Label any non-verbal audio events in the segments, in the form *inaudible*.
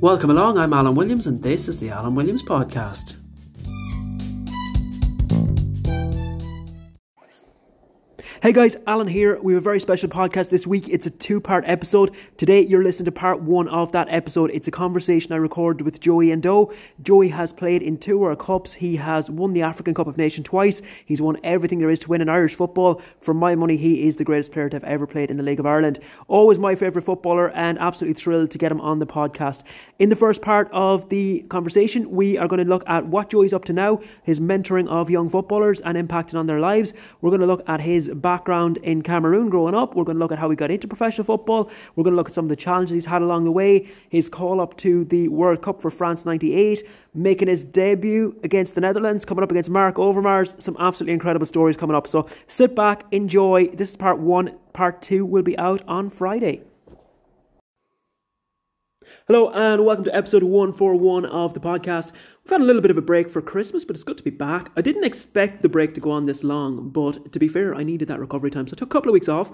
Welcome along, I'm Alan Williams, and this is the Alan Williams Podcast. Hey guys, Alan here. We have a very special podcast this week. It's a two part episode. Today, you're listening to part one of that episode. It's a conversation I recorded with Joey Ndo. Joey has played in two World Cups. He has won the African Cup of Nations twice. He's won everything there is to win in Irish football. For my money, he is the greatest player to have ever played in the League of Ireland. Always my favourite footballer, and absolutely thrilled to get him on the podcast. In the first part of the conversation, we are going to look at what Joey's up to now, his mentoring of young footballers and impacting on their lives. We're going to look at his background in Cameroon growing up. We're going to look at how he got into professional football. We're going to look at some of the challenges he's had along the way, his call up to the World Cup for France 98, making his debut against the Netherlands, coming up against Marc Overmars. Some absolutely incredible stories coming up. So sit back, enjoy. This is part one. Part two will be out on Friday. Hello and welcome to episode 141 of the podcast. We've had a little bit of a break for Christmas, but it's good to be back. I didn't expect the break to go on this long, but to be fair, I needed that recovery time. So I took a couple of weeks off.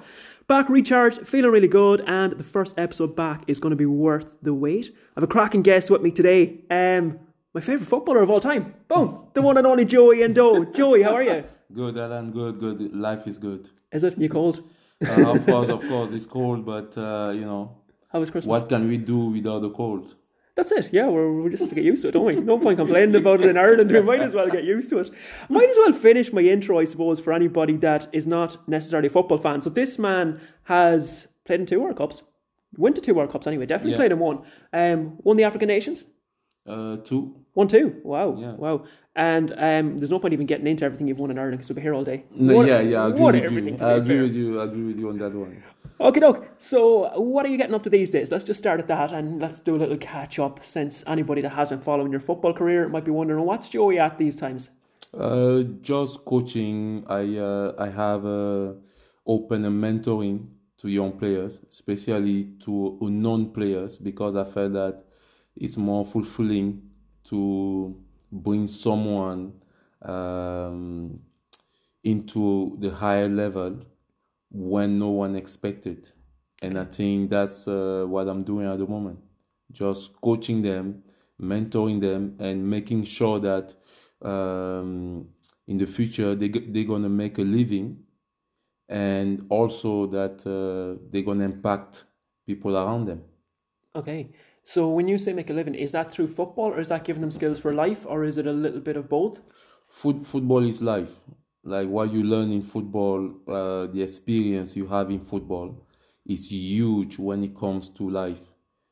Back recharged, feeling really good, and the first episode back is going to be worth the wait. I have a cracking guest with me today. Um, my favourite footballer of all time. Boom! the one and only Joey Ndo. Joey, how are you? Good, Alan. Good, good. Life is good. Is it? You cold? Uh, of course, of course, it's cold, but uh, you know, How was Christmas? what can we do without the cold? That's it. Yeah, we're, we just have to get used to it, don't we? No point complaining about it in Ireland. We might as well get used to it. Might as well finish my intro, I suppose, for anybody that is not necessarily a football fan. So this man has played in two World Cups. Went to two World Cups anyway. Definitely Yeah. played in one. Um, won the African Nations. Uh, two. One two. Wow. Yeah. Wow. And um, there's no point even getting into everything you've won in Ireland because we'll be here all day. No, Won- yeah, yeah. I agree with you. I agree fair. with you. I agree with you on that one. Okay, doke. So, what are you getting up to these days? Let's just start at that and let's do a little catch up since anybody that has been following your football career might be wondering what's Joey at these times? Uh, just coaching. I uh, I have uh, open a mentoring to young players, especially to unknown players, because I felt that it's more fulfilling to bring someone um, into the higher level when no one expected. And I think that's uh, what I'm doing at the moment. Just coaching them, mentoring them, and making sure that um, in the future they, they're going to make a living and also that uh, they're going to impact people around them. Okay. So, when you say make a living, is that through football or is that giving them skills for life or is it a little bit of both? Foot, football is life. Like what you learn in football, uh, the experience you have in football is huge when it comes to life.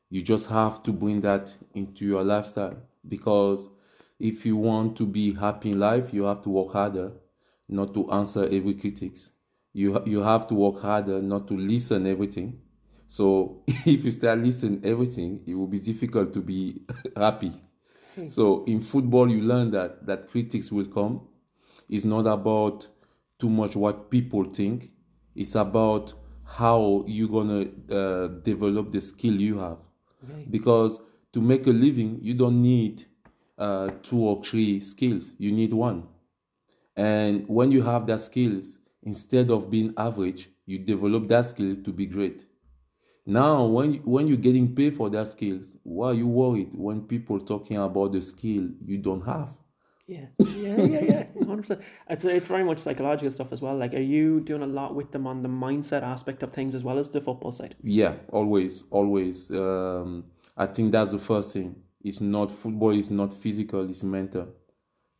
You just have to bring that into your lifestyle because if you want to be happy in life, you have to work harder, not to answer every critics. You you have to work harder, not to listen everything. So *laughs* if you start listening everything, it will be difficult to be *laughs* happy. So in football, you learn that that critics will come. It's not about too much what people think. It's about how you're gonna uh, develop the skill you have. Because to make a living, you don't need uh, two or three skills. You need one. And when you have that skills, instead of being average, you develop that skill to be great. Now, when when you're getting paid for that skills, why are you worried when people talking about the skill you don't have? Yeah, yeah, yeah, yeah, *laughs* hundred percent. It's it's very much psychological stuff as well. Like, are you doing a lot with them on the mindset aspect of things as well as the football side? Yeah, always, always. Um, I think that's the first thing. It's not football. it's not physical. It's mental.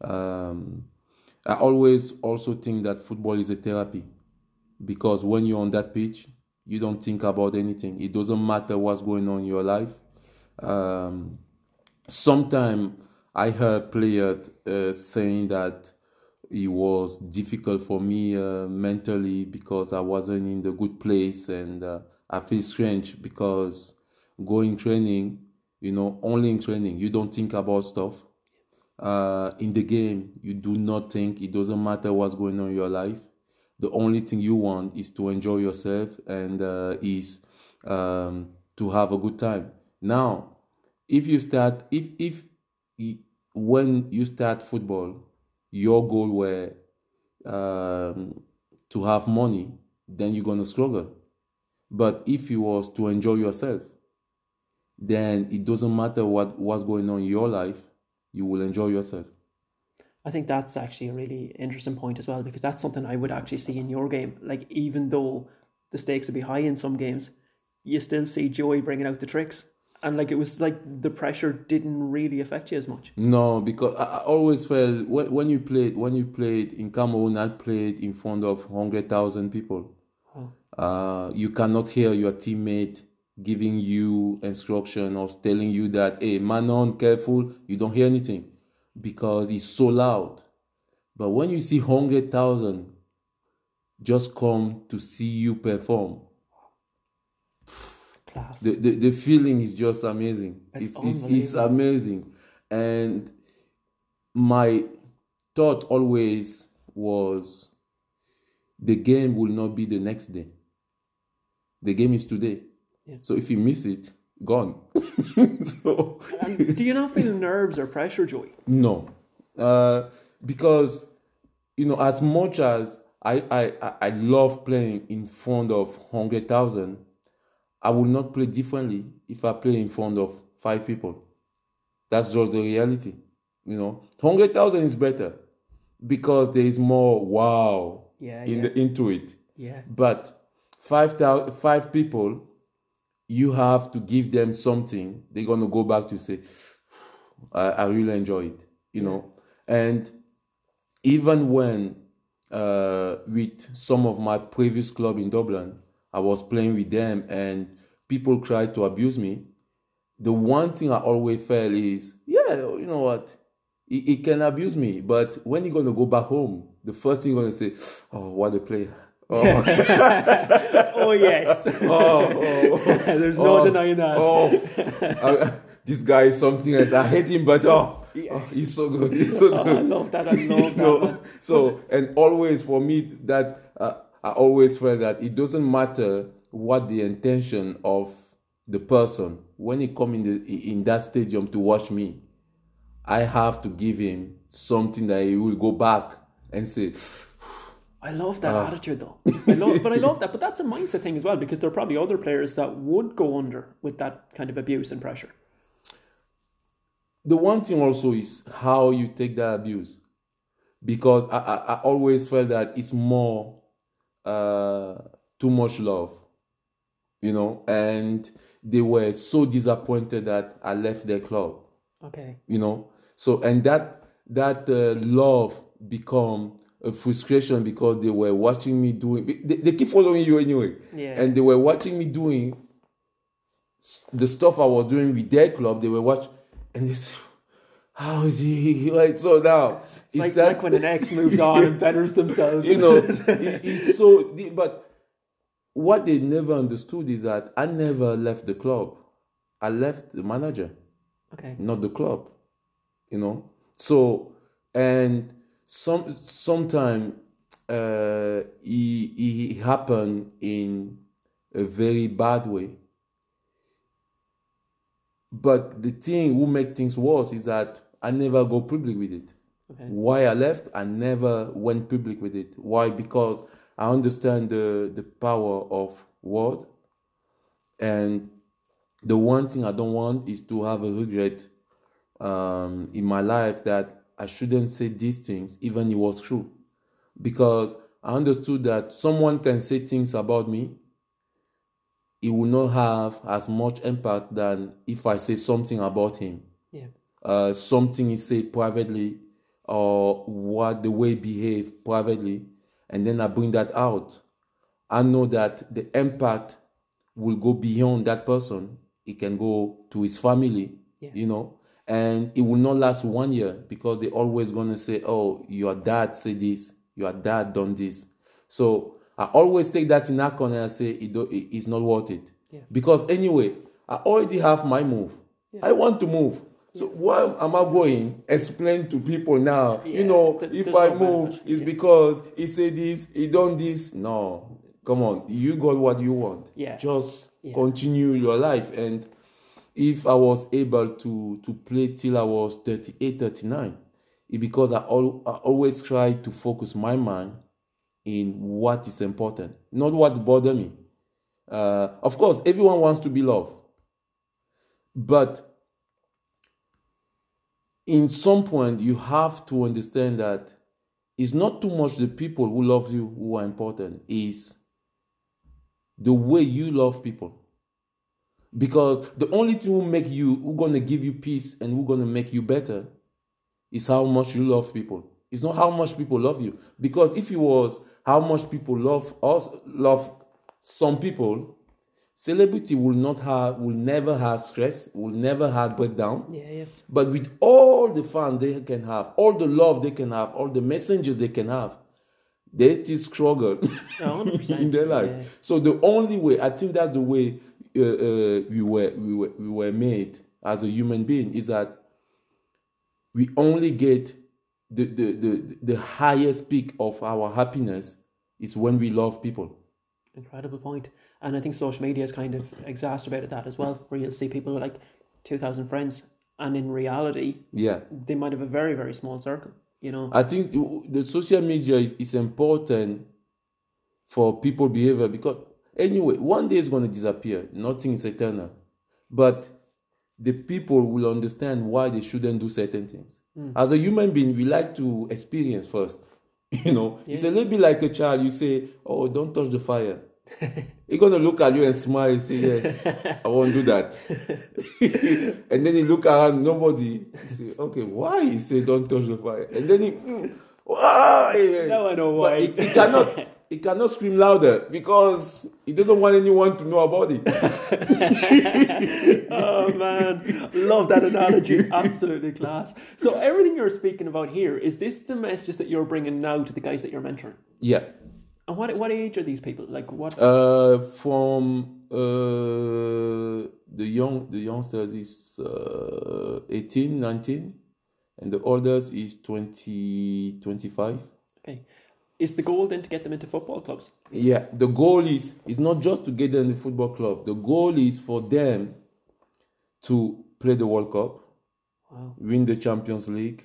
Um, I always also think that football is a therapy because when you're on that pitch, you don't think about anything. It doesn't matter what's going on in your life. Um, Sometimes I heard players uh, saying that it was difficult for me uh, mentally because I wasn't in the good place, and uh, I feel strange because going training, you know, only in training, you don't think about stuff. Uh, in the game, you do not think. It doesn't matter what's going on in your life. The only thing you want is to enjoy yourself and uh, is um, to have a good time. Now, if you start, if if when you start football, your goal were um, to have money, then you're gonna struggle. But if it was to enjoy yourself, then it doesn't matter what what's going on in your life, you will enjoy yourself. I think that's actually a really interesting point as well because that's something I would actually see in your game. Like even though the stakes would be high in some games, you still see Joey bringing out the tricks, and like it was like the pressure didn't really affect you as much. No, because I, always felt when, when you played when you played in Cameroon, I played in front of hundred thousand people. Oh. Uh, you cannot hear your teammate giving you instruction or telling you that, hey, man on, careful. You don't hear anything because it's so loud. But when you see hundred thousand just come to see you perform, Class. the, the, the feeling is just amazing. It's It's, it's, it's amazing. And my thought always was the game will not be the next day. The game is today. Yeah. So if you miss it, gone. *laughs* so and do you not feel nerves or pressure, Joey? no. Uh, because you know, as much as I, I, I- I love playing in front of hundred thousand, I will not play differently if I play in front of five people. That's just the reality. You know, hundred thousand is better because there is more wow Yeah, in yeah. the into it. Yeah. But five thousand five people, you have to give them something. They're gonna go back to say, I, I really enjoy it. You know, and even when uh, with some of my previous club in Dublin, I was playing with them and people tried to abuse me. The one thing I always felt is, yeah, you know what, he, he can abuse me, but when he gonna go back home, the first thing you're gonna say, oh, what a player. Oh, *laughs* Oh yes. *laughs* oh, oh, *laughs* There's no oh, denying that. Oh, I- this guy is something else. I hate him, but oh, oh, Yes. he's so good. He's so Oh, good. I love that. I love that. man. so and always for me that uh, I always felt that it doesn't matter what the intention of the person when he come in the in that stadium to watch me, I have to give him something that he will go back and say, I love that Ah. attitude though. I love, but I love that. But that's a mindset thing as well because there are probably other players that would go under with that kind of abuse and pressure. the one thing also is how you take that abuse because i, I, I always felt that it's more uh, too much love you know and they were so disappointed that i left their club Okay. you know so and that that uh, love become a frustration because they were watching me doing they, they keep following you anyway Yeah. and they were watching me doing the stuff i was doing with their club they were watching and they how is he like so now It's like, that like when an ex moves on and betters themselves. you know *laughs* it- it's so but what they never understood is that i never left the club i left the manager Okay. not the club you know so and some sometime uh it, it happened in a very bad way but the thing who make things worse is that i never go public with it Okay. why i left i never went public with it why because i understand the the power of word and the one thing I don't want is to have a regret um, in my life that I shouldn't say these things, even it was true, because I understood that someone can say things about me. It will not have as much impact than if I say something about him. Uh, something he said privately, or what the way he behave privately, and then I bring that out. I know that the impact will go beyond that person. It can go to his family, Yeah. you know, and it will not last one year because they're always gonna say, "Oh, your dad said this, your dad done this." So I always take that in account and I say it do, it- it's not worth it Yeah. because anyway, I already have my move. I want to move. So why am I going explain to people now? Yeah, You know, th- if I move, benefit, it's yeah. because he said this, he done this. No, come on, you got what you want. Yeah. Just Yeah. continue your life. And if I was able to to play till I was 38, 39, it because I, al- I always try to focus my mind in what is important, not what bother me. Uh, of course, everyone wants to be loved, but in some point you have to understand that it's not too much the people who love you who are important. Is the way you love people. Because the only thing who make you who gonna give you peace and who gonna make you better is how much you love people. It's not how much people love you. Because if it was how much people love us love some people celebrity will not have will never have stress will never have breakdown Yeah, yeah. but with all the fun they can have all the love they can have all the messengers they can have they still struggle *laughs* in their life yeah. so the only way i think that's the way uh, uh, we were we were we were made as a human being is that we only get the the the, the highest peak of our happiness is when we love people Incredible point. And I think social media has kind of exacerbated that as well, where you'll see people with like 2,000 friends, and in reality, yeah they might have a very, very small circle, you know? I think the social media is, is important for people behavior because anyway, one day it's going to disappear. Nothing is eternal. But the people will understand why they shouldn't do certain things. Hmm. As a human being, we like to experience first. *laughs* You know, it's a little bit like a child. You say, "Oh, don't touch the fire." *laughs* He's gonna look at you and smile and say, "Yes, I won't do that." *laughs* and then he look around, nobody. He say, "Okay, why?" He say, "Don't touch the fire." And then he, "Mm, why? Now I know why. he, he cannot. He cannot scream louder because he doesn't want anyone to know about it. *laughs* oh man, love that analogy. Absolutely class. So everything you're speaking about here is this the messages that you're bringing now to the guys that you're mentoring? Yeah. And what what age are these people? Like what? Uh, from uh, the young the youngsters is uh, 18 19 and the oldest is 20 25 okay, is the goal then to get them into football clubs? yeah the goal is is not just to get them in the football club. The goal is for them to play the world cup Wow, win the champions league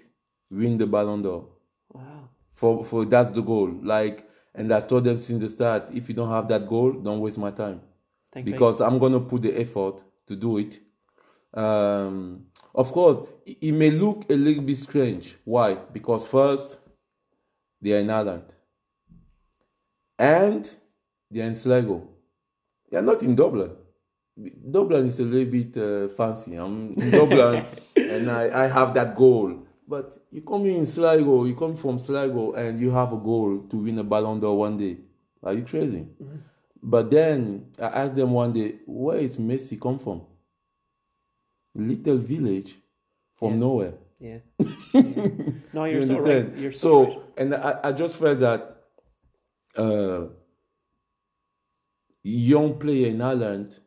win the ballon d'or. Wow, for for that's the goal. Like and i told them since the start if you don't have that goal don't waste my time Think big. because I'm gonna put the effort to do it. Um, of course, it, it may look a little bit strange. Why? Because first, they are in Ireland, and they are in Sligo. They are not in Dublin. Dublin is a little bit uh, fancy. I'm in Dublin, *laughs* and I, I have that goal. But you come in Sligo, you come from Sligo, and you have a goal to win a Ballon d'Or one day. Are you crazy? But then I asked them one day, where is Messi come from? Little village from Yeah. nowhere. yeah. yeah. *laughs* No, you're you so understand? right. You're so, so, right. and I, I just felt that uh, young player in Ireland,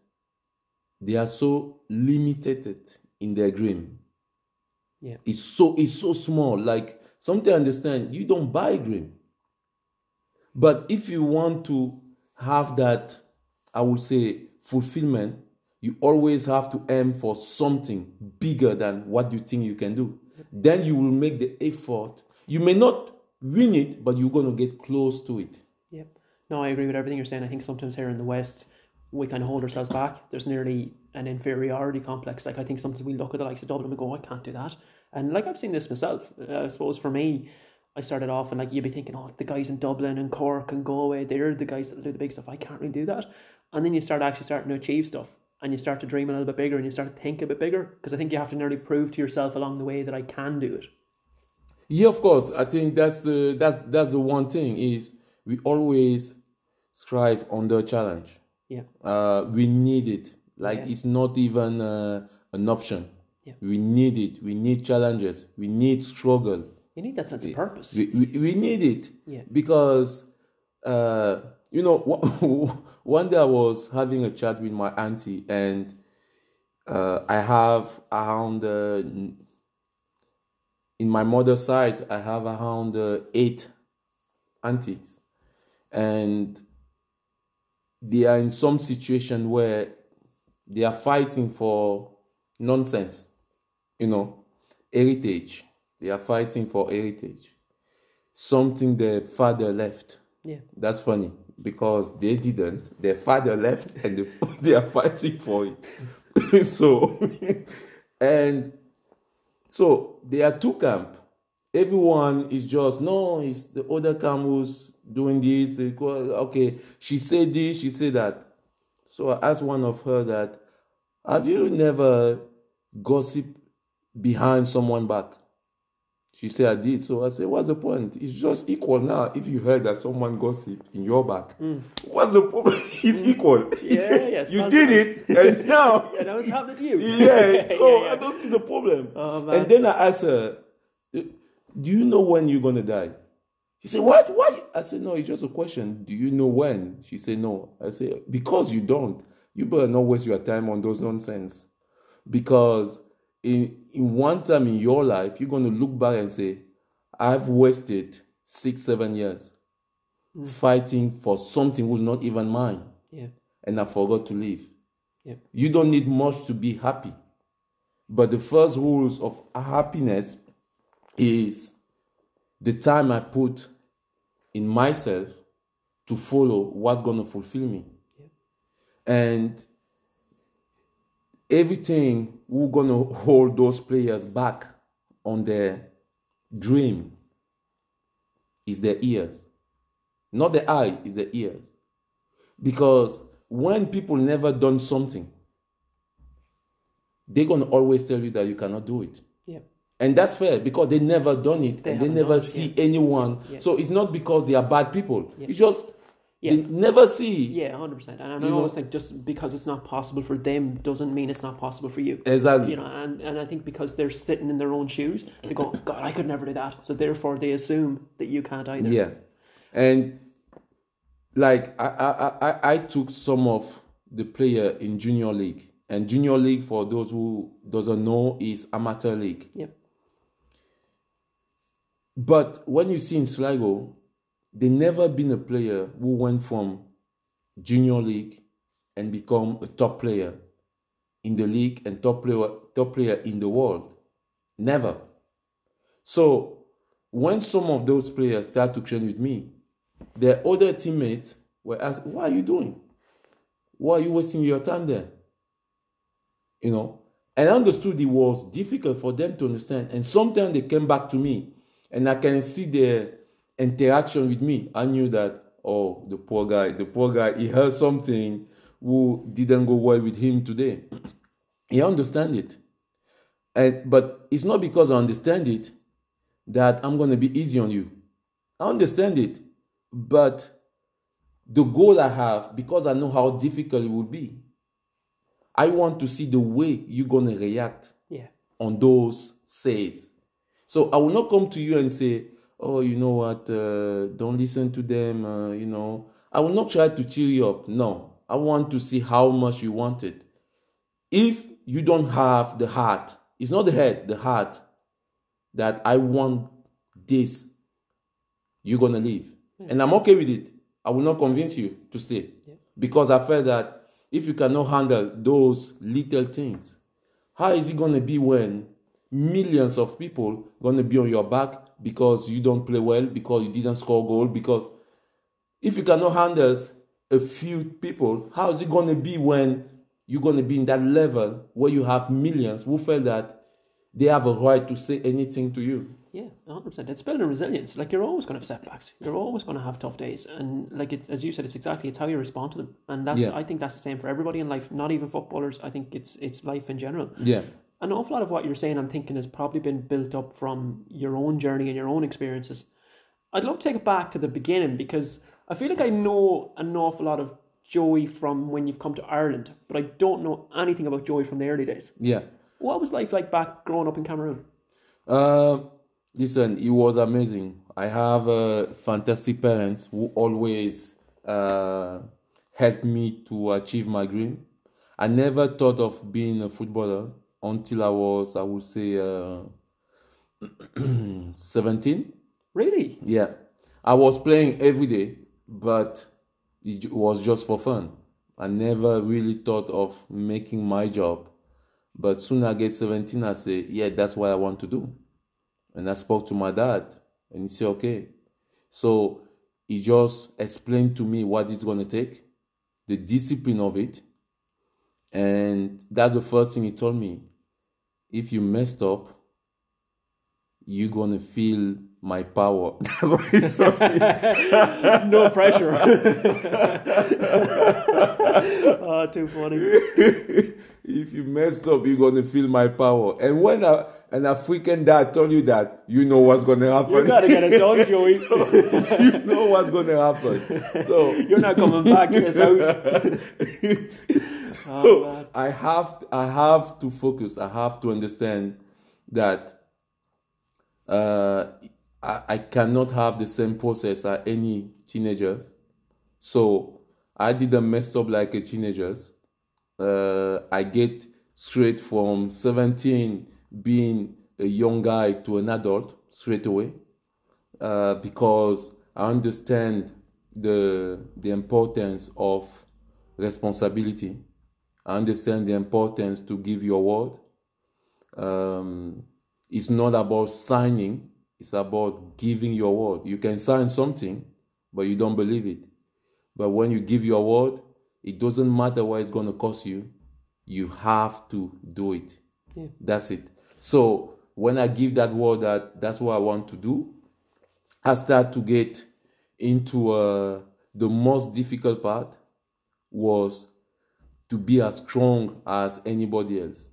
they are so limited in their dream. Yeah. It's so it's so small. Like something I understand, you don't buy dream. But if you want to have that, I would say, fulfillment, you always have to aim for something bigger than what you think you can do. Then you will make the effort. You may not win it, but you're going to get close to it. Yep. No, I agree with everything you're saying. I think sometimes here in the West, we kind of hold ourselves back. There's nearly an inferiority complex. Like I think sometimes we look at the likes of Dublin and go, I can't do that. And like I've seen this myself. Uh, I suppose for me, I started off and like you'd be thinking, oh, the guys in Dublin and Cork and Galway, they're the guys that do the big stuff. I can't really do that. And then you start actually starting to achieve stuff. And you start to dream a little bit bigger and you start to think a bit bigger because I think you have to nearly prove to yourself along the way that I can do it. Yeah, of course. I think that's the that's that's the one thing is we always strive under challenge. Yeah. Uh, we need it. Like Yeah. it's not even uh, an option. Yeah. We need it. We need challenges. We need struggle. You need that sense of purpose. We, we, we need it Yeah. because uh, you know one- *laughs* one day I was having a chat with my auntie and uh, I have around uh, in my mother's side I have around uh, eight aunties and they are in some situation where they are fighting for nonsense you know heritage they are fighting for heritage something their father left Yeah. that's funny because they didn't their father left *laughs* and they, *laughs* they are fighting for it *laughs* so, and so there are two camp. Everyone is just no. It's the other camp who's doing this. Okay, she said this. She said that. So I asked one of her that, have you never gossip behind someone back? She said I did. So I said, what's the point? It's just equal now. If you heard that someone gossip in your back, mm. what's the problem? *laughs* It's mm. equal. Yeah, yes, *laughs* you did it, and now Yeah, now it's happening to you. *laughs* yeah, so yeah, I don't see the problem. Oh, and then I asked her, Do you know when you're gonna die? She said, What? Why? I said, No, it's just a question. Do you know when? She said, No. I said, Because you don't. You better not waste your time on those nonsense. Because in in one time in your life, you're gonna look back and say, I've wasted six, seven years mm. fighting for something who's not even mine Yeah. and I forgot to live. Yeah. You don't need much to be happy. But the first rules of happiness is the time I put in myself to follow what's going to fulfill me. And everything we're going to hold those players back on their dream is their ears. Not the eye, is the ears. Because when people never done something, they're gonna always tell you that you cannot do it. Yeah. And that's fair because they never done it and they never see anyone. So it's not because they are bad people. It's just Yeah. they never see. Yeah, hundred percent. And I know- always think just because it's not possible for them doesn't mean it's not possible for you. Exactly. You know, and, and I think because they're sitting in their own shoes, they go, God, I could never do that. So therefore they assume that you can't either. Yeah, and like I, I, I, I took some of the player in junior league, and junior league for those who doesn't know is amateur league. Yep. But when you see in Sligo, they never been a player who went from junior league and become a top player in the league and top player top player in the world. Never. So when some of those players start to train with me, their other teammates were asked, What are you doing? Why are you wasting your time there? You know? And I understood it was difficult for them to understand. And sometimes they came back to me and I can see their interaction with me. I knew that, oh, the poor guy, the poor guy, he heard something who didn't go well with him today. *clears throat* he understand it. And but it's not because I understand it that I'm gonna be easy on you. I understand it, but the goal I have, because I know how difficult it will be, I want to see the way you're gonna react Yeah. on those says. So I will not come to you and say, "Oh, you know what? Uh, don't listen to them." Uh, you know, I will not try to cheer you up. No, I want to see how much you want it. If you don't have the heart, it's not the head, the heart that I want this, you're gonna leave, and I'm okay with it. I will not convince you to stay because I felt that if you cannot handle those little things, how is it going to be when millions of people going to be on your back because you don't play well, because you didn't score goal, because if you cannot handle a few people, how is it going to be when you're going to be in that level where you have millions who feel that they have a right to say anything to you? Yeah, hundred percent. It's building resilience. Like you're always going to have setbacks. You're always going to have tough days, and like it's as you said, it's exactly it's how you respond to them, and that's Yeah. I think that's the same for everybody in life. Not even footballers. I think it's it's life in general. Yeah. An awful lot of what you're saying, I'm thinking, has probably been built up from your own journey and your own experiences. I'd love to take it back to the beginning because I feel like I know an awful lot of Joey from when you've come to Ireland, but I don't know anything about Joey from the early days. Yeah. What was life like back growing up in Cameroon? Uh, listen, it was amazing. I have uh, fantastic parents who always uh, helped me to achieve my dream. I never thought of being a footballer until I was, I would say, uh, *clears throat* 17. Really? Yeah. I was playing every day, but it was just for fun. I never really thought of making my job. But soon I get 17, I say, yeah, that's what I want to do. And I spoke to my dad, and he said, okay. So he just explained to me what it's going to take, the discipline of it, And that's the first thing he told me. If you messed up, you're gonna feel my power. *laughs* That's what he told me. *laughs* no pressure. *laughs* oh, too funny. If you messed up, you're gonna feel my power. And when a, an African dad told you that, you know what's gonna happen. You gotta get it done, *laughs* Joey. you know what's gonna happen. So *laughs* You're not coming back to this house. Oh, so. I have I have to focus. I have to understand that uh, I, I cannot have the same process as any teenagers. So I didn't mess up like a teenagers. Uh, I get straight from 17 being a young guy to an adult straight away uh, because I understand the the importance of responsibility. I understand the importance to give your word. Um, it's not about signing; it's about giving your word. You can sign something, but you don't believe it. But when you give your word, it doesn't matter what it's going to cost you. You have to do it. Yeah. That's it. So when I give that word that that's what I want to do, I start to get into uh, the most difficult part was to be as strong as anybody else.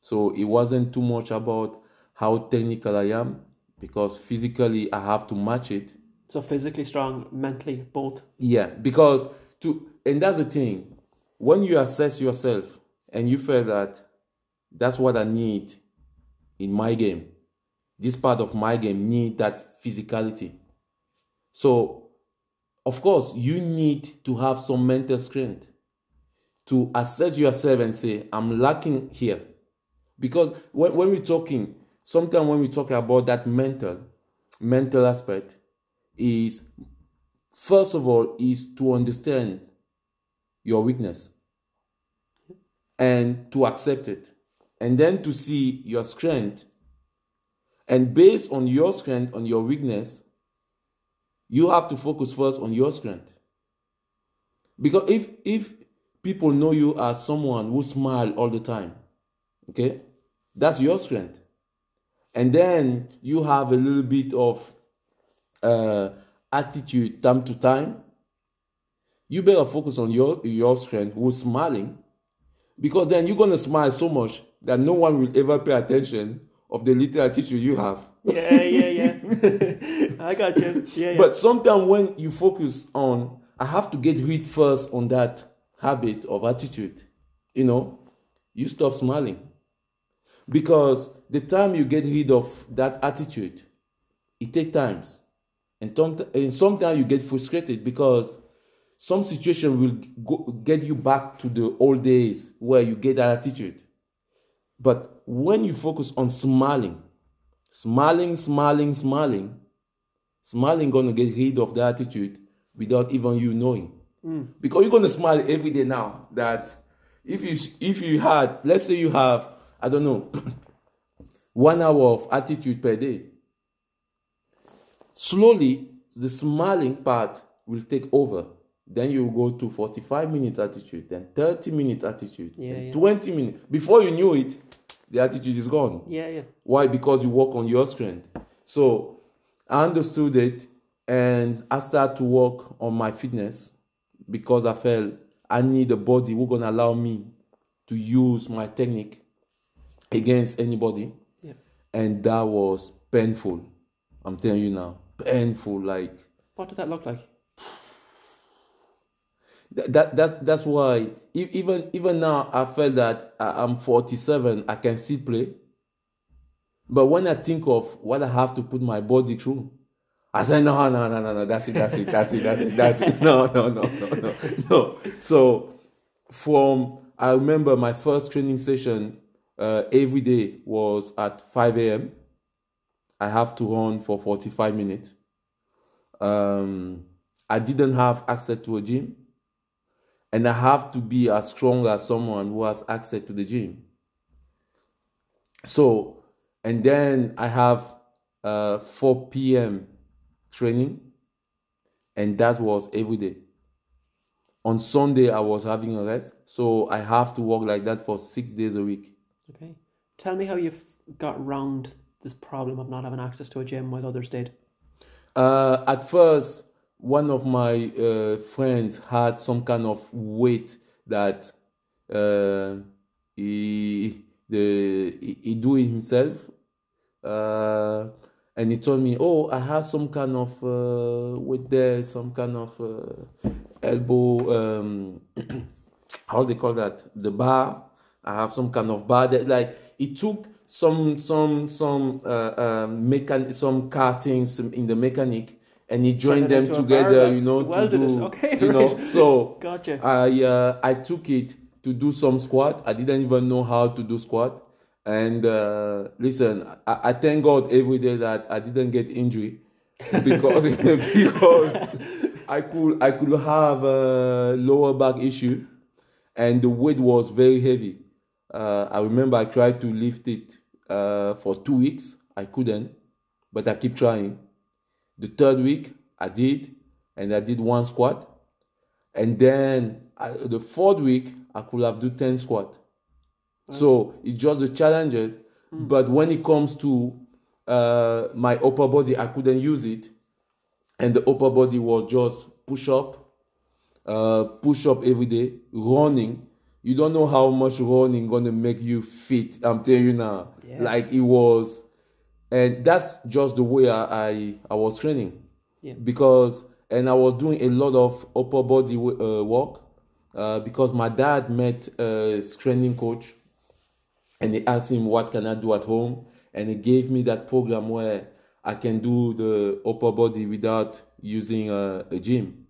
So it wasn't too much about how technical I am because physically I have to match it. So physically strong, mentally both. Yeah, because to and that's the thing. When you assess yourself and you feel that that's what I need in my game, this part of my game need that physicality. So, of course, you need to have some mental strength to assess yourself and say, I'm lacking here. Because when, when we're talking, sometimes when we talk about that mental, mental aspect, is first of all, is to understand your weakness and to accept it. And then to see your strength. And based on your strength, on your weakness, you have to focus first on your strength. Because if if people know you as someone who smile all the time, okay, that's your strength. And then you have a little bit of uh, attitude time to time. You better focus on your your strength, who's smiling, because then you're gonna smile so much that no one will ever pay attention of the little attitude you have. Yeah, yeah, yeah. *laughs* I got you. Yeah, yeah. But sometimes when you focus on, I have to get rid first on that habit of attitude, you know, you stop smiling. Because the time you get rid of that attitude, it takes times. And, and sometimes you get frustrated because some situation will go, get you back to the old days where you get that attitude. But when you focus on smiling, smiling, smiling, smiling, smiling gonna get rid of the attitude without even you knowing. Hmm. Because you're gonna smile every day now. That if you if you had, let's say you have, I don't know, *clears throat* one hour of attitude per day. Slowly, the smiling part will take over. Then you go to 45 minute attitude, then 30 minute attitude, Yeah, then yeah. 20 minutes. Before you knew it, the attitude is gone. yeah, yeah. Why? Because you work on your strength. So I understood it and I started to work on my fitness because I felt I need a body who gonna allow me to use my technique against anybody. Yeah. And that was painful. I'm telling you now. Painful. Like What did that look like? Th- that that's that's why even even now I felt that I'm 47 I can still play. But when I think of what I have to put my body through I say no no no no no that's it that's it that's it that's it that's it. *laughs* No no no no no no. So from I remember my first training session uh, every day was at 5 a.m. I have to run for 45 minutes. Um, I didn't have access to a gym and I have to be as strong as someone who has access to the gym. So, and then I have uh, 4 p.m. training, and that was every day. on Sunday I was having a rest, so I have to work like that for six days a week. Okay. Tell me how you've got round this problem of not having access to a gym while others did. Uh, at first, one of my uh, friends had some kind of weight that uh, he the he, he do it himself, uh, and he told me, "Oh, I have some kind of uh, weight there, some kind of uh, elbow. Um, *clears throat* how they call that? The bar. I have some kind of bar that like it took." some some some uh, um, mechan- some car things in the mechanic and he joined them together you know to do okay, you know so *laughs* gotcha. i uh, i took it to do some squat i didn't even know how to do squat and uh, listen I, I thank god every day that i didn't get injury *laughs* because *laughs* because i could i could have a lower back issue and the weight was very heavy uh, I remember I tried to lift it uh, for two weeks. I couldn't, but I keep trying. The third week, I did, and I did one squat. And then I, the fourth week, I could have do 10 squat. Right. So it's just the challenges. Mm. But when it comes to uh, my upper body, I couldn't use it. And the upper body was just push up, uh, push up every day, running you don't know how much running gonna make you fit. I'm telling you now. Yeah. Like it was, and that's just the way I I, I was training. Yeah. Because and I was doing a lot of upper body uh, work uh, because my dad met a training coach, and he asked him what can I do at home, and he gave me that program where I can do the upper body without using a, a gym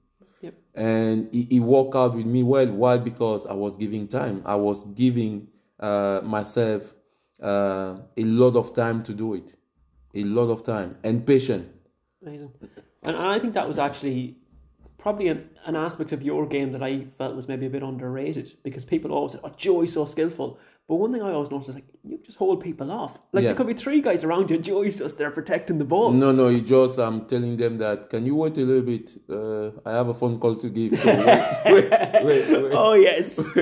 and he, he worked out with me well. Why? Because I was giving time. I was giving uh, myself uh, a lot of time to do it, a lot of time and patience. Amazing, and I think that was actually probably an, an aspect of your game that I felt was maybe a bit underrated because people always said, "Oh, Joey's so skillful," But one thing I always noticed is like you just hold people off. Like yeah. there could be three guys around you, and Joey's just there protecting the ball. No, no, you just I'm um, telling them that can you wait a little bit? Uh, I have a phone call to give. So wait, *laughs* wait, wait, wait. Oh yes. *laughs*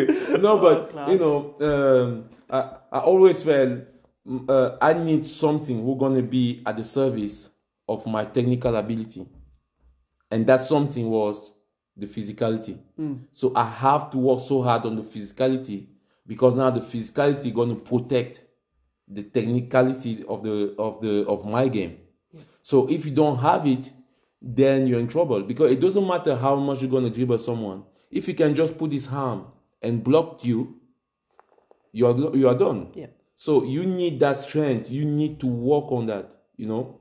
no, but oh, you know, um, I I always felt uh, I need something who's gonna be at the service of my technical ability, and that something was the physicality. Mm. So I have to work so hard on the physicality because now the physicality going to protect the technicality of the of the of my game. Yeah. So if you don't have it, then you're in trouble because it doesn't matter how much you're going to dribble someone. If he can just put his arm and block you, you are you are done. Yeah. So you need that strength. You need to work on that. You know.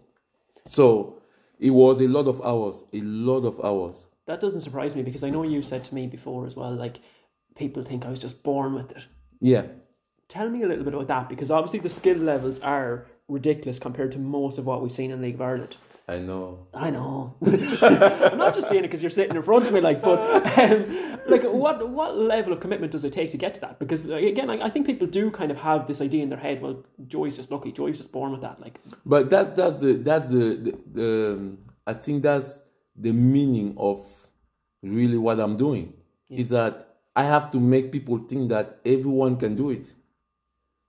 So it was a lot of hours. A lot of hours. That doesn't surprise me because I know you said to me before as well, like people think I was just born with it. Yeah. Tell me a little bit about that because obviously the skill levels are ridiculous compared to most of what we've seen in League of Ireland. I know. I know. *laughs* I'm not just saying it because you're sitting in front of me, like, but um, like, what what level of commitment does it take to get to that? Because again, I, I, think people do kind of have this idea in their head. Well, Joey's just lucky. Joey's just born with that. Like, but that's that's the that's the, the, the um, I think that's the meaning of really what I'm doing. Yeah. Is that I have to make people think that everyone can do it.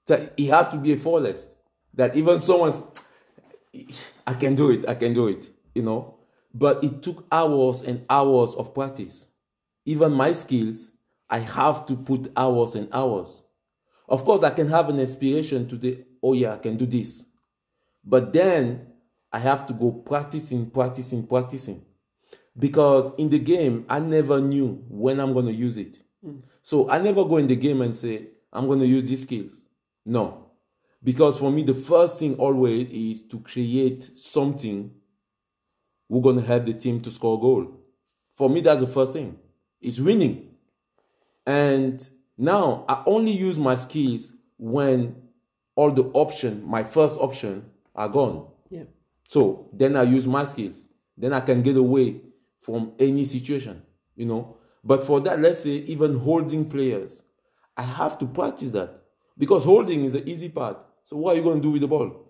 So it has to be a flawless. That even someone's, I can do it, I can do it, you know. But it took hours and hours of practice. Even my skills, I have to put hours and hours. Of course, I can have an inspiration today. Oh yeah, I can do this. But then I have to go practicing, practicing, practicing. Because in the game, I never knew when I'm going to use it. Mm. So I never go in the game and say, I'm going to use these skills. No. Because for me, the first thing always is to create something we're going to help the team to score a goal. For me, that's the first thing. It's winning. And now I only use my skills when all the option, my first option, are gone. Yeah. So then I use my skills. Then I can get away from any situation, you know. But for that, let's say even holding players, I have to practice that because holding is the easy part. So what are you going to do with the ball?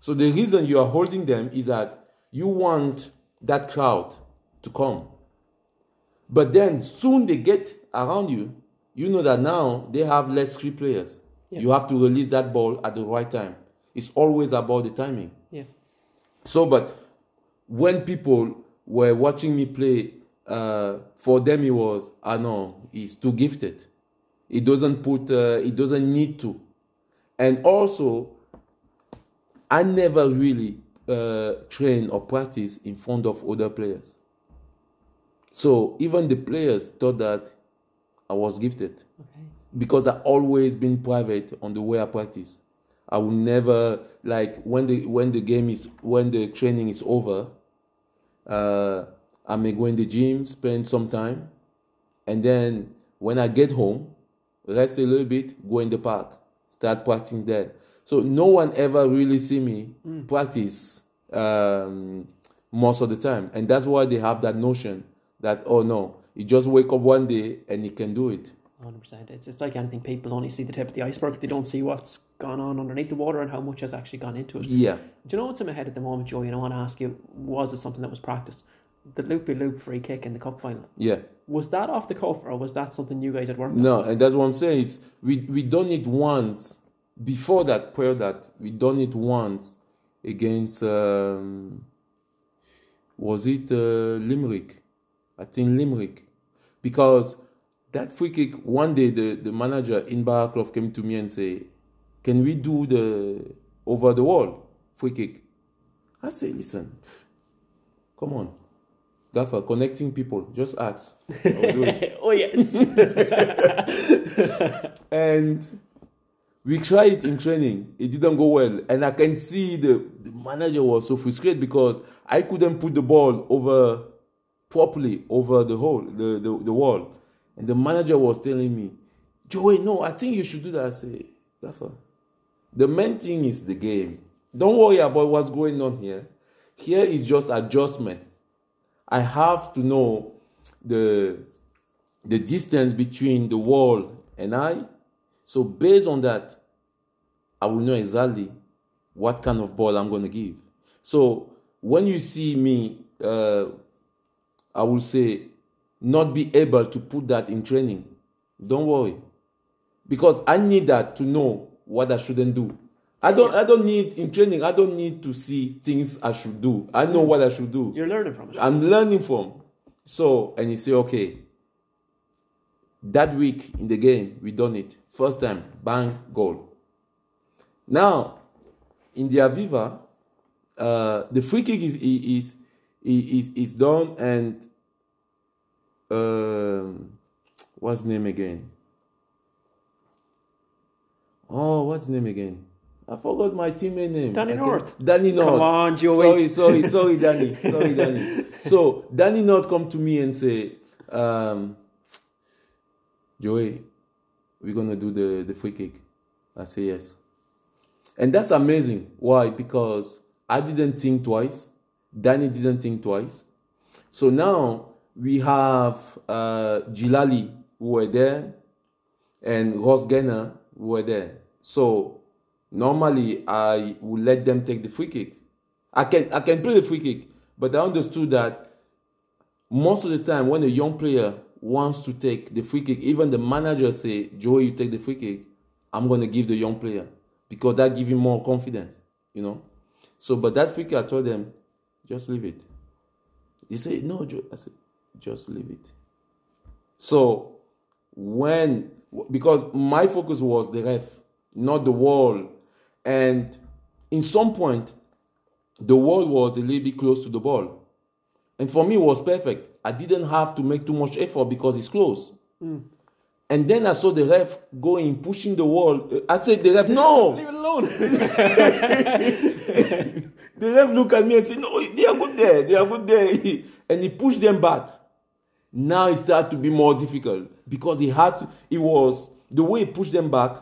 So the reason you are holding them is that you want that crowd to come. But then soon they get around you, you know that now they have less three players. Yeah. You have to release that ball at the right time. It's always about the timing. Yeah. So, but when people were watching me play, uh, for them it was, I know, he's too gifted. He doesn't put, uh, he doesn't need to. And also, I never really uh, train or practice in front of other players. So even the players thought that I was gifted Okay. because I always been private on the way I practice. I will never like when the when the game is when the training is over. Uh, I may go in the gym, spend some time, and then when I get home, rest a little bit, go in the park, start practicing there. So no one ever really see me practice um, most of the time, and that's why they have that notion that oh no, you just wake up one day and you can do it. 100%. It's, it's like anything, people only see the tip of the iceberg. They don't see what's gone on underneath the water and how much has actually gone into it. Yeah. Do you know what's in my head at the moment, Joey? And I want to ask you, was it something that was practiced? The loopy loop free kick in the cup final. Yeah. Was that off the cuff or was that something you guys had worked on? No, and that's what I'm saying is we we done it once before that prayer that we done it once against um, was it uh, Limerick? I think Limerick because that free kick one day the, the manager Ian Baraclough came to me and say, "Can we do the over the wall free kick?" I say, "Listen, come on." Gaffer, connecting people, just ask. I'll do it. oh, yes. *laughs* and we tried it in training. It didn't go well, and I can see the, the manager was so frustrated because I couldn't put the ball over properly over the hole, the, the, the wall, and the manager was telling me, "Joey, no, I think you should do that." I say, Gaffer, the main thing is the game. Don't worry about what's going on here. Here is just adjustment. I have to know the the distance between the wall and I. So based on that, I will know exactly what kind of ball I'm going to give. So when you see me, uh, I will say, not be able to put that in training, don't worry, because I need that to know what I shouldn't do. I don't. I don't need in training. I don't need to see things I should do. I know what I should do. You're learning from it. I'm learning from. So, and you say, okay, that week in the game, we done it. First time, bang, goal. Now, in the Aviva, uh, the free kick is is is is done, and um, what's name again? Oh, what's name again? I forgot my teammate name. Danny North. Danny North. Come on, Joey. Sorry, sorry, *laughs* sorry, Danny. Sorry, Danny. So Danny North come to me and say, um, Joey, we're gonna do the, the free kick. I say yes. And that's amazing. Why? Because I didn't think twice. Danny didn't think twice. So now we have uh, Djilali who were there and Ross Gaynor who were there. So normally I would let them take the free kick. I can I can play the free kick, but I understood that most of the time when a young player wants to take the free kick, even the manager say, Joey, you take the free kick, I'm gonna give the young player because that give him more confidence, you know. So but that free kick I told them, just leave it. He said, No. I said, just leave it. So when because my focus was the ref, not the wall. And in some point, the wall was a little bit close to the ball. And for me, it was perfect. I didn't have to make too much effort because it's close. Hmm. And then I saw the ref going, pushing the wall. I said, the ref, no. *laughs* Leave it alone. *laughs* the ref looked at me and said, No, they are good there. They are good there. *laughs* And he pushed them back. Now it started to be more difficult because he has to, it was the way he pushed them back,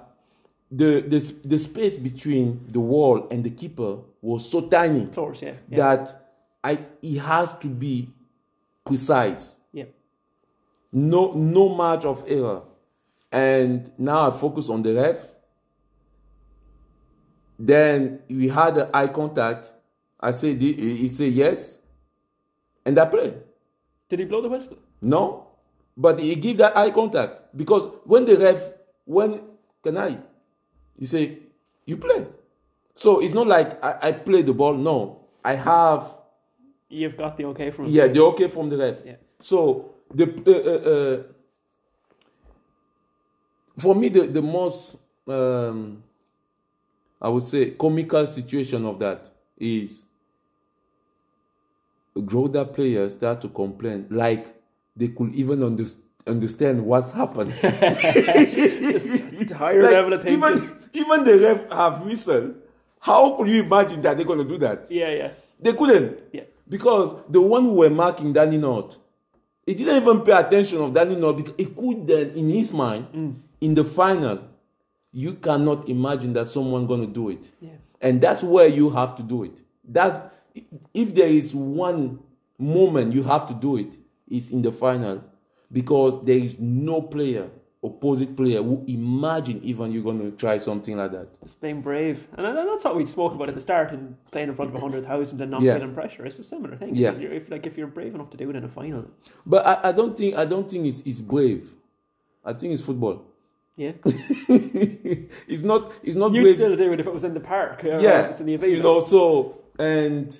the, the, the space between the wall and the keeper was so tiny yeah. Yeah. that I he has to be precise. yeah. No no margin of error. And now I focus on the ref. Then we had the eye contact. I said he he said yes. And I played. Did he blow the whistle? No. but he give that eye contact because when the ref, when can I, you say you play. So it's not like I, I play the ball. No, I have You've got the okay from yeah the okay from the ref. Yeah. So the uh, uh, uh, for me the the most um, I would say comical situation of that is Drogheda players start to complain like they could even under, understand what's happened. *laughs* Just higher *laughs* Like, level of thinking. even even the ref have whistle. How could you imagine that they're gonna do that? yeah, yeah, They couldn't. yeah. Because the one who were marking Danny North, he didn't even pay attention of Danny North because he could then, in his mind, mm. in the final, you cannot imagine that someone gonna do it. Yeah. And that's where you have to do it. That's if there is one moment you have to do it, it's in the final. Because there is no player, opposite player, who imagine even you're gonna try something like that. Just being brave, and that's what we spoke about at the start, and playing in front of hundred thousand and not Yeah. feeling pressure. It's a similar thing. Yeah. So you're, if like if you're brave enough to do it in a final, But I, I don't think I don't think it's, it's brave. I think it's football. yeah, *laughs* it's not it's not you'd brave. still do it if it was in the park. Uh, yeah, it's in the you know. So and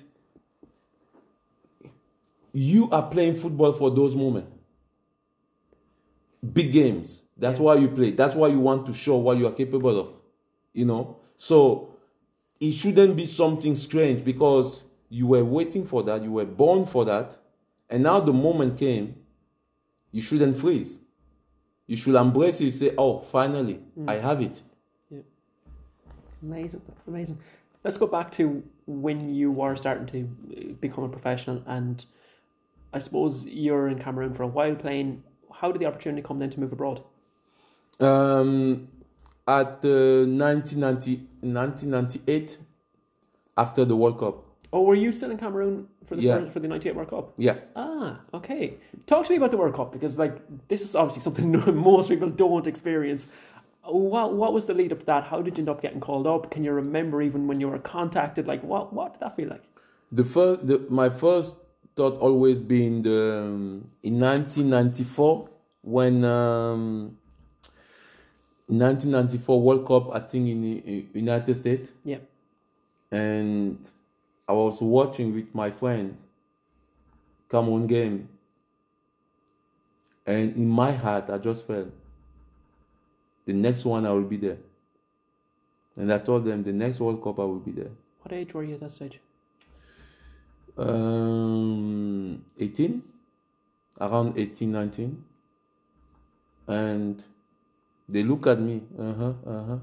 you are playing football for those moments, big games. That's why you play. That's why you want to show what you are capable of. You know. So it shouldn't be something strange because you were waiting for that. You were born for that, and now the moment came. You shouldn't freeze. You should embrace it. Say, "Oh, finally, I have it." Yeah. Amazing, amazing. Let's go back to when you were starting to uh, become a professional, and I suppose you're in Cameroon for a while playing. How did the opportunity come then to move abroad? Um, at uh, 1990, 1998, after the World Cup. Oh, were you still in Cameroon for the Yeah. first, for the '98 World Cup? Yeah. Ah, okay. Talk to me about the World Cup because, like, this is obviously something *laughs* most people don't experience. What what was the lead up to that? How did you end up getting called up? Can you remember even when you were contacted? Like, what what did that feel like? The first, the, my first thought always been the um, in 1994 when um, 1994 World Cup, I think in the United States, Yeah, and I was watching with my friend Cameroon game, and in my heart I just felt the next one I will be there, and I told them the next World Cup I will be there. what age were you at that stage? Um, 18, around 18, 19, and they look at me, uh huh, uh huh.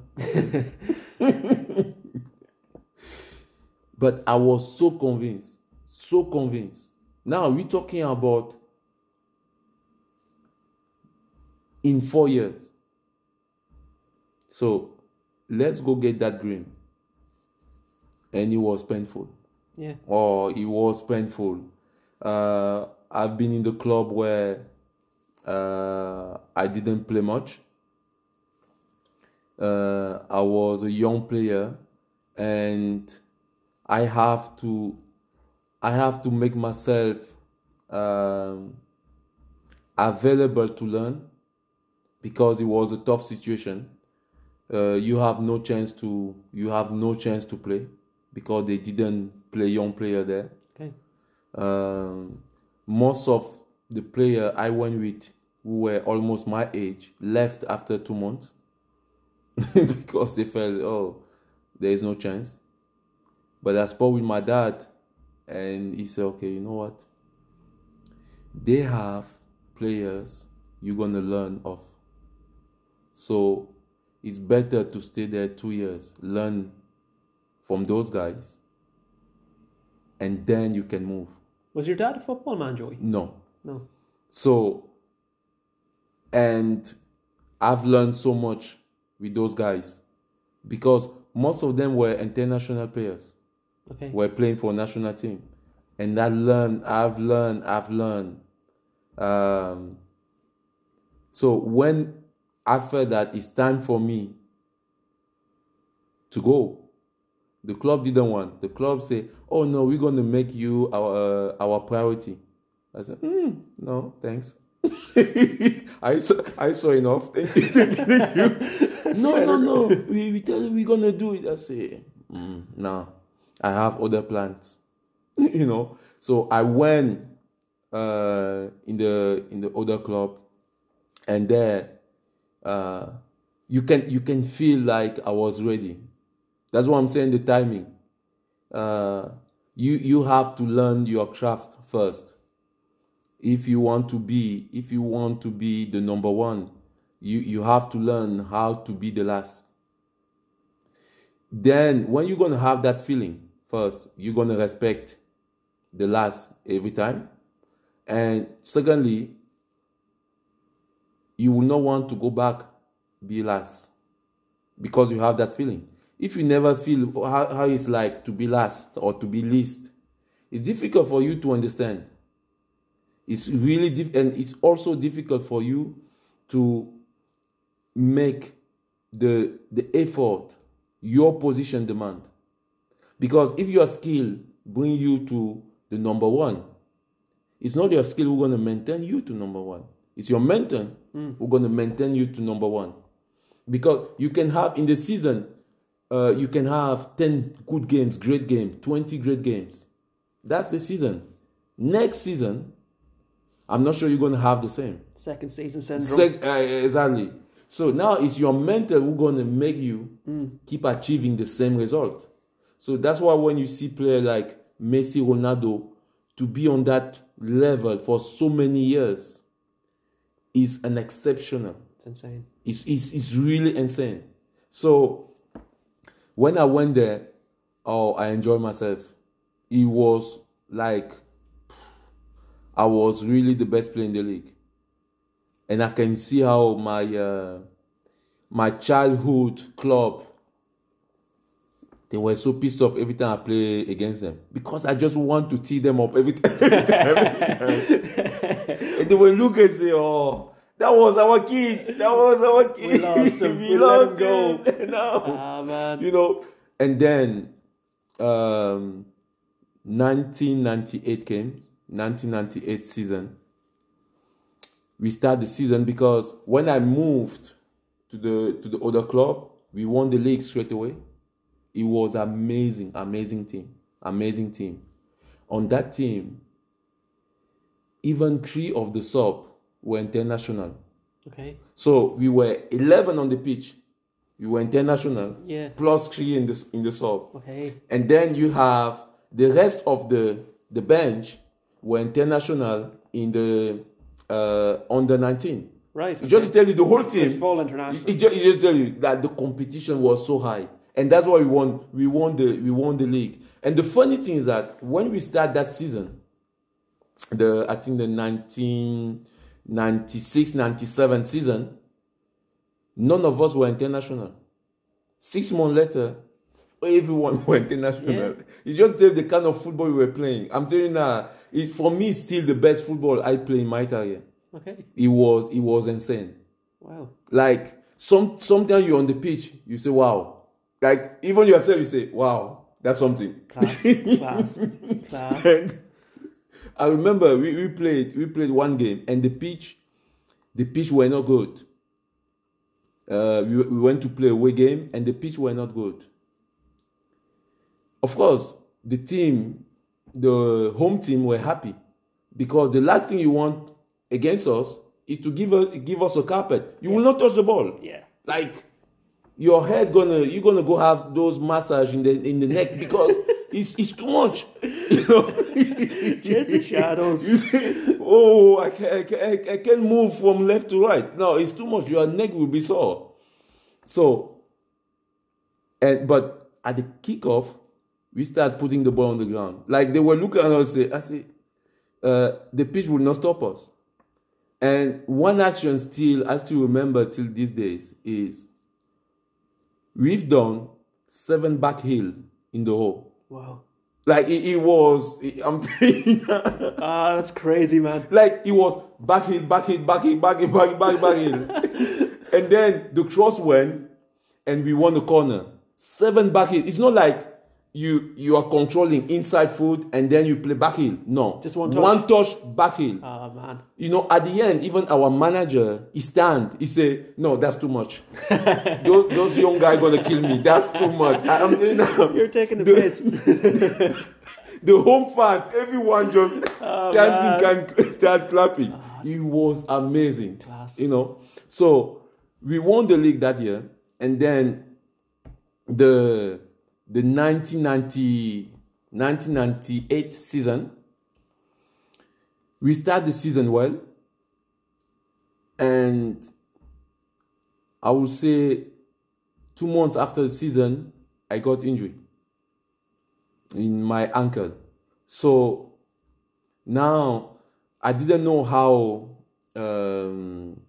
but I was so convinced, so convinced. Now we're talking about in four years. So let's go get that green. And it was painful. Yeah, Oh, it was painful. Uh, I've been in the club where uh, I didn't play much. Uh, I was a young player, and I have to, I have to make myself um, available to learn because it was a tough situation. Uh, you have no chance to, you have no chance to play because they didn't play young player there. okay. Um, most of the player I went with who were almost my age left after two months *laughs* because they felt oh there is no chance. But I spoke with my dad and he said okay you know what they have players you're gonna learn of. So it's better to stay there two years, learn from those guys, and then you can move. Was your dad a football man, Joey? No. No. So, and I've learned so much with those guys because most of them were international players, Okay. were playing for national team, and I learned, I've learned, I've learned. Um, so when I felt that it's time for me to go, the club didn't want. The club said, "Oh no, we're going to make you our uh, our priority." I said, mm, "No, thanks. *laughs* I saw, I saw enough. *laughs* Thank you. Thank you. No, no, no. *laughs* We, we tell you we're gonna do it. I say, mm, no, I have other plans. *laughs* you know. So I went uh, in the in the other club, and there, uh, you can you can feel like I was ready. That's what I'm saying. The timing. Uh, you you have to learn your craft first if you want to be if you want to be the number one you you have to learn how to be the last. Then when you're going to have that feeling first you're going to respect the last every time. And secondly you will not want to go back be last because you have that feeling. If you never feel how, how it's like to be last or to be least it's difficult for you to understand. It's really diff- and it's also difficult for you to make the the effort your position demand because if your skill bring you to the number one it's not your skill who's going to maintain you to number one it's your mentor mm. who's going to maintain you to number one because you can have in the season uh, you can have 10 good games great games 20 great games that's the season next season I'm not sure you're going to have the same. Second season syndrome. Sec- uh, exactly. So now it's your mentor who's going to make you mm. keep achieving the same result. So that's why when you see players like Messi, Ronaldo, to be on that level for so many years is an exceptional. It's insane. It's, it's, it's really insane. So when I went there, oh, I enjoyed myself. It was like I was really the best player in the league. And I can see how my uh, my childhood club they were so pissed off every time I play against them because I just want to tee them up every *laughs* time. Every time, every time. and they will look and say, "Oh, that was our kid. That was our kid. *laughs* We lost him. we, we lost him. Go. *laughs* no, ah, man. you know." And then, um, 1998 came. 1998 season. We start the season because when I moved to the to the other club, we won the league straight away. It was amazing, amazing team, amazing team. On that team, even three of the sub were international. Okay. So we were 11 on the pitch. We were international. Yeah. Plus three in the in the sub. Okay. And then you have the rest of the the bench were international in the uh, under 19. Right. It just tell you the whole team. It's full international. It, just, it just tell you that the competition was so high, and that's why we won. We won the we won the league. And the funny thing is that when we start that season, the I think the 1996 97 season, none of us were international. Six months later, everyone *laughs* went international. Yeah. You just tell the kind of football we were playing. I'm telling you now, it, for me, it's still the best football I play in my career. Okay. It was it was insane. Wow. Like some sometimes you're on the pitch, you say, "Wow." Like even yourself, you say, "Wow, that's something." Class, class, *laughs* class. And I remember we, we played we played one game and the pitch, the pitch were not good. Uh, we, we went to play a away game and the pitch were not good of course, the team, the home team were happy because the last thing you want against us is to give us give us a carpet. You yeah. will not touch the ball. Yeah. Like your head gonna you're gonna go have those massage in the in the neck because *laughs* it's it's too much. *laughs* You know. *laughs* Just shadows. You say, oh, I can, I, can, I can't move from left to right. No, it's too much. Your neck will be sore. So, and but at the kickoff, we start putting the ball on the ground. Like they were looking at us, and say, I say, uh, the pitch will not stop us. And one action still, I still remember till these days, is we've done seven back heel in the hole. Wow. Like it, it was, it, I'm *laughs* telling. Ah, that's crazy, man. Like it was back heel, back heel, back heel, back heel, back heel, back, back heel. *laughs* and then the cross went and we won the corner. Seven back heel. It's not like you you are controlling inside foot and then you play back heel. No, Just one touch. One touch back heel. Oh ah, man. You know, at the end, even our manager, he stand, he say, "No, that's too much. *laughs* those, those young guys gonna kill me. That's too much." I, am you, You're taking the The- piss. *laughs* the home fans, everyone just *laughs* Oh, standing can start clapping. Ah. It was amazing. Class. You know, so we won the league that year, and then the the 1990, 1998 season, we start the season well, and I will say two months after the season, I got injured in my ankle. So now I didn't know how um,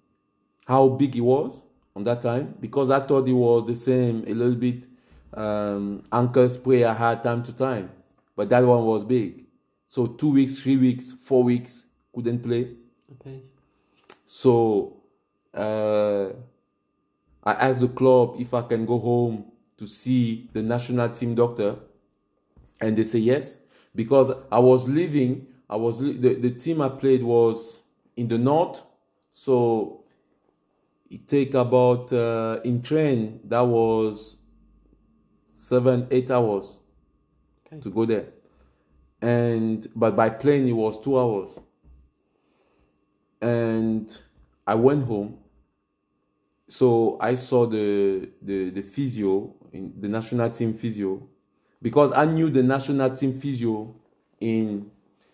how big it was on that time because I thought it was the same a little bit um, ankle spray I had time to time, but that one was big. So two weeks, three weeks, four weeks couldn't play. Okay. So uh, I asked the club if I can go home to see the national team doctor, and they say yes because I was living. I was the, the team I played was in the north, so it take about uh, in train that was seven eight hours Okay. to go there, and but by plane it was two hours and I went home. So I saw the the the physio in the national team physio because I knew the national team physio in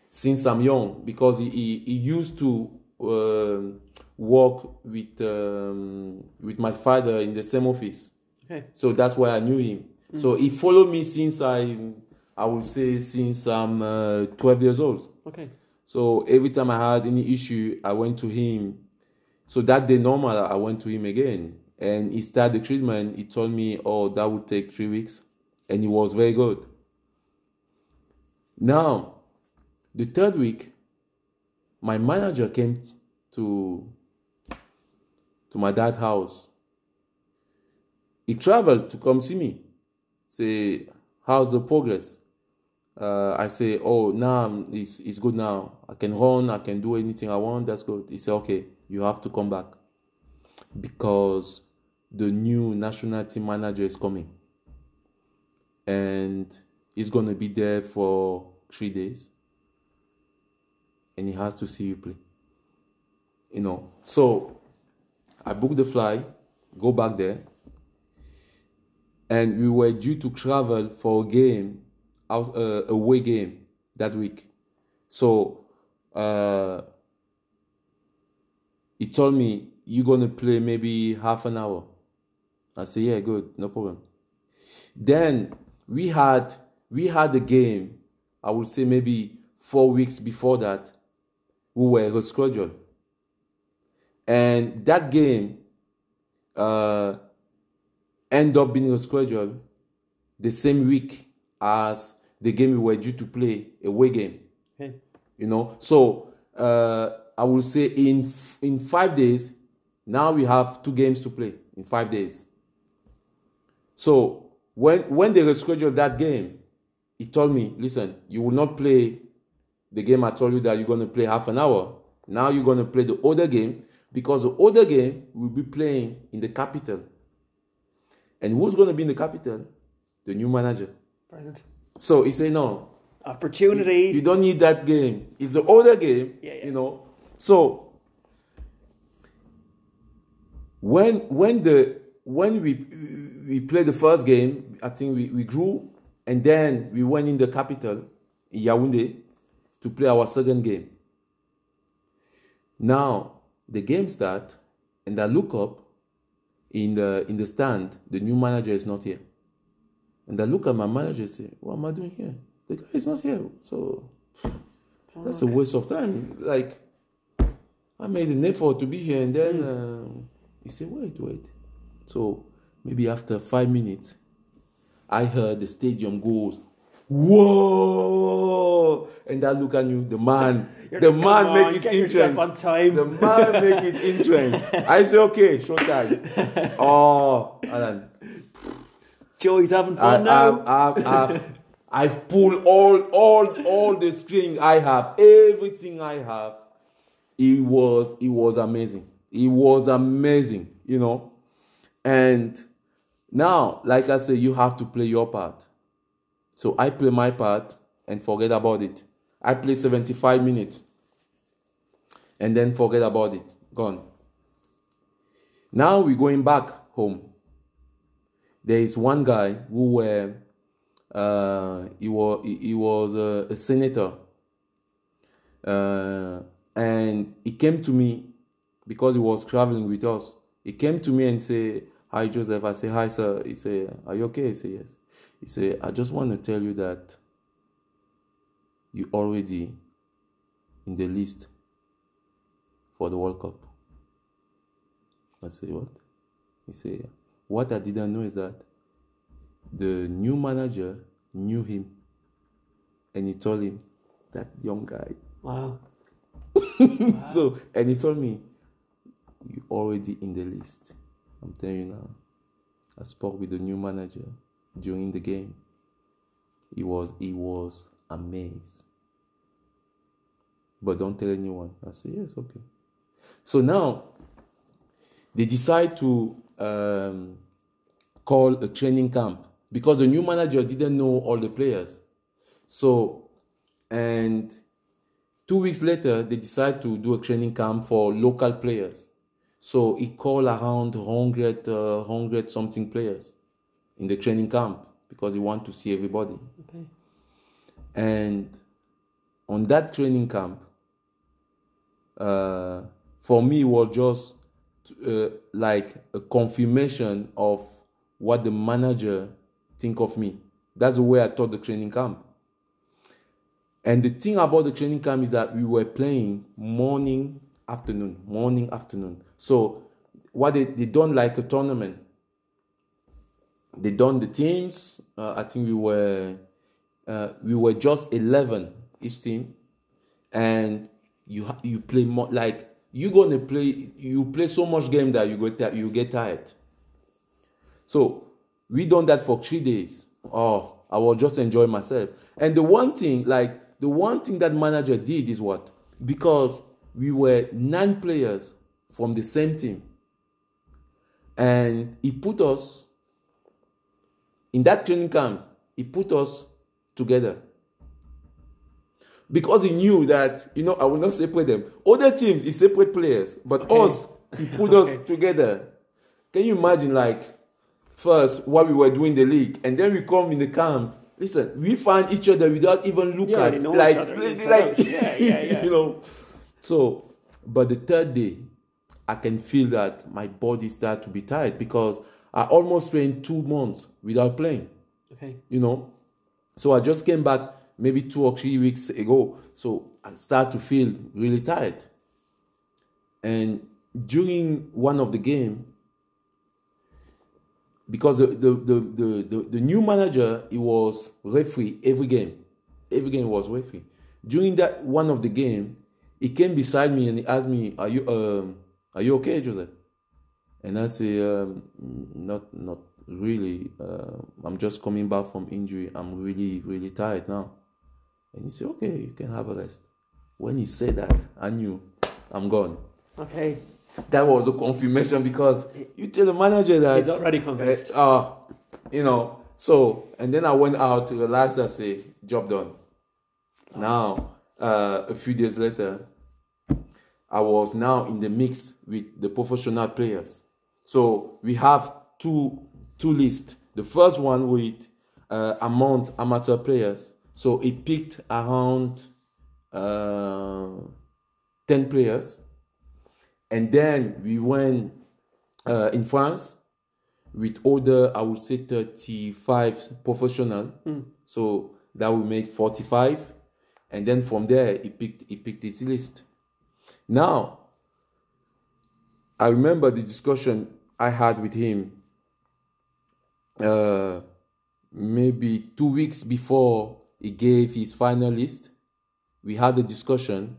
since I'm young because he, he, he used to um work with um, with my father in the same office. Okay. So that's why I knew him. So he followed me since I I would say since I'm uh, 12 years old. Okay. So every time I had any issue, I went to him. So that day, normal, I went to him again, and he started the treatment. He told me, "Oh, that would take three weeks," and it was very good. Now, the third week, my manager came to to my dad's house. He traveled to come see me. Say, how's the progress? uh, I say, oh, now I'm- it's, it's good now. I can run, I can do anything I want. That's good. He said, okay, you have to come back because the new national team manager is coming and he's going to be there for three days and he has to see you play. You know, so I booked the fly, go back there, and we were due to travel for a game out uh, away game that week. So uh, he told me you're gonna play maybe half an hour. I said, yeah, good, no problem. Then we had we had a game. I would say maybe four weeks before that, we were rescheduled, and that game uh, end up being rescheduled the same week as the game we were due to play, away game. Okay. You know, so uh, I will say in f- in five days, now we have two games to play in five days. So when when they rescheduled that game, he told me, "Listen, you will not play the game I told you that you're going to play half an hour. Now you're going to play the other game because the other game will be playing in the capital. And who's going to be in the capital? The new manager. Brilliant. So he said, no, Opportunity. you don't need that game. It's the other game, Yeah, yeah. you know. So when when the when we we played the first game, I think we, we grew, and then we went in the capital, in Yaoundé, to play our second game. Now the game start, and I look up in the in the stand. The new manager is not here, and I look at my manager and say, "What am I doing here? The guy is not here." So that's a waste of time. Like I made an effort to be here, and then um, he said, "Wait, wait." So maybe after five minutes, I heard the stadium goes, "Whoa!" And I look at you, the man, the man "Come make his entrance. on time. The man make his entrance. *laughs* I say, "Okay, showtime." Oh, Alan, Joey's having I, fun now. I've, I've, I've, I've pulled all, all, all the string I have, everything I have. It was, it was amazing. It was amazing, you know. And now, like I say, you have to play your part. So I play my part and forget about it. I play 75 minutes and then forget about it. Gone. Now we're going back home. There is one guy who were uh, he was he was a, a senator, uh, and he came to me because he was traveling with us. He came to me and say, "Hi Joseph." I say, "Hi sir." He say, "Are you okay?" I say, "Yes." He say, "I just want to tell you that you already in the list for the World Cup." I say, "What?" He say, "What I didn't know is that the new manager knew him, and he told him that young guy." wow. *laughs* So, and he told me, you already in the list. I'm telling you now. I spoke with the new manager during the game. He was he was amazed. But don't tell anyone. I said, yes, okay. So now they decide to um, call a training camp because the new manager didn't know all the players. So, and two weeks later, they decide to do a training camp for local players. So he called around 100, uh, 100 something players in the training camp because he want to see everybody. Okay. And on that training camp, uh, for me, it was just uh, like a confirmation of what the manager think of me. That's the way I taught the training camp. And the thing about the training camp is that we were playing morning, afternoon, morning, afternoon. So what they, they done like a tournament. They done the teams. Uh, I think we were uh, we were just eleven each team, and you you play more like you gonna play you play so much game that you get you get tired. So we done that for three days. Oh, I was just enjoying myself. And the one thing, like the one thing that manager did is what? Because we were nine players from the same team. And he put us in that training camp, he put us together. Because he knew that, you know, I will not separate them. Other teams, he separate players, but Okay. us, he put *laughs* Okay. us together. Can you imagine, like, first what we were doing in the league, and then we come in the camp. Listen, we find each other without even look You at already know each like, *laughs* like, like. *laughs* Yeah, yeah, yeah. you know. So, but the third day, I can feel that my body start to be tired because I almost spent two months without playing Okay. you know. So I just came back maybe two or three weeks ago. So I start to feel really tired. And during one of the game, because the the, the, the, the, the new manager he was referee every game. Every game was referee. During that one of the game, he came beside me and he asked me, Are you um are you okay, Joseph? And I say, um, not not really. Uh, I'm just coming back from injury. I'm really really tired now. And he said, okay, you can have a rest. When he said that, I knew I'm gone. Okay. That was a confirmation because you tell the manager that He's already convinced. uh, uh, you know. So and then I went out to relax. I say, job done. Now, uh, a few days later, I was now in the mix with the professional players. So we have two two lists. The first one with uh, among amateur players. So he picked around uh, ten players, and then we went uh, in France with other, I would say, thirty-five professional. So that will make forty-five, and then from there he picked he picked his list. Now, I remember the discussion I had with him uh, maybe two weeks before he gave his final list. We had a discussion.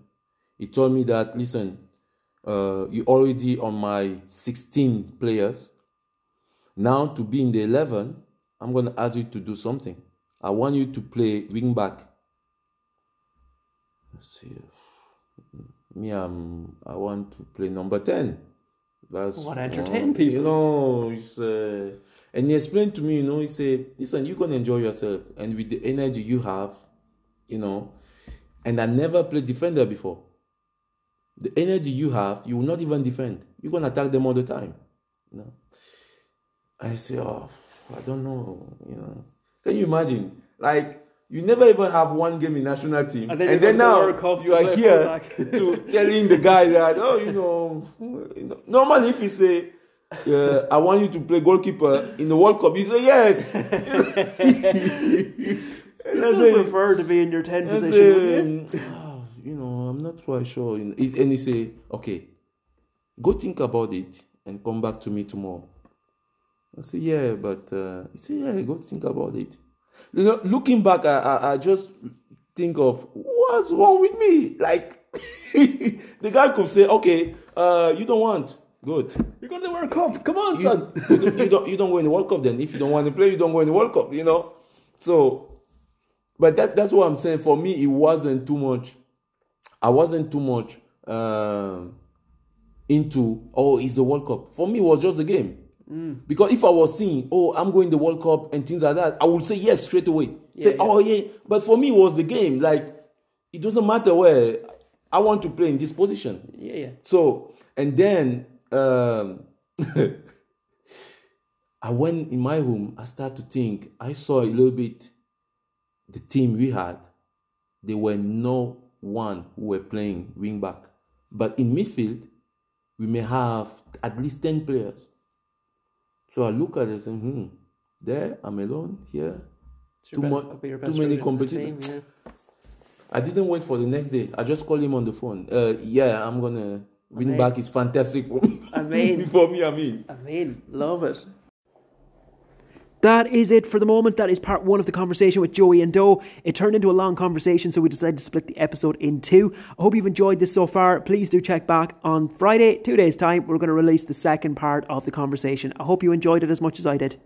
He told me that, listen, uh, you already on my 16 players. Now to be in the 11, I'm gonna ask you to do something. I want you to play wing back. Let's see. Me, I'm, I want to play number 10. That's What entertain people. You know, it's, uh, and he explained to me, you know, he said, listen, you're going to enjoy yourself. And with the energy you have, you know, and I never played defender before. The energy you have, you will not even defend. You're going to attack them all the time. You know. I say, oh, I don't know. You know, can you imagine? Like, you never even have one game in national team, And and then then, you go now you are here to telling the guy that, oh, you know, you know, normally if he say, uh, I want you to play goalkeeper in the World Cup, he say yes. *laughs* *laughs* You I still prefer to be in your 10 position, say, you? "Ah, you know, I'm not quite sure. And he and he say, okay, go think about it and come back to me tomorrow. I say, yeah, but uh, he say, yeah, go think about it. You know, looking back, I, I, I just think of what's wrong with me. Like *laughs* the guy could say, okay, uh, you don't want, good. You're going to the World Cup. Come on, You, son. you, don't- you don't you don't go in the World Cup then. If you don't want to play, you don't go in the World Cup. You know. So, but that that's what I'm saying. For me, it wasn't too much. I wasn't too much um, into oh, it's the World Cup. For me, it was just a game. Because if I was seeing, oh, I'm going the World Cup and things like that, I would say yes straight away. say, yeah. oh yeah. But for me, it was the game. Like it doesn't matter where I want to play in this position. Yeah, yeah. So, and then um, *laughs* I went in my room, I started to think, I saw a little bit the team we had. There were no one who were playing wing back. But in midfield, we may have at least 10 players. So I look at it and say, hmm, there, I'm alone here. Too be- much- could be your too many competitions. team, I didn't wait for the next day. I just called him on the phone. Uh, yeah, I'm gonna win Okay. back is fantastic for me. I mean- *laughs* for me, I mean. mean, love it. That is it for the moment. That is part one of the conversation with Joey Ndo. It turned into a long conversation, so we decided to split the episode in two. I hope you've enjoyed this so far. Please do check back on Friday, two days' time. We're going to release the second part of the conversation. I hope you enjoyed it as much as I did.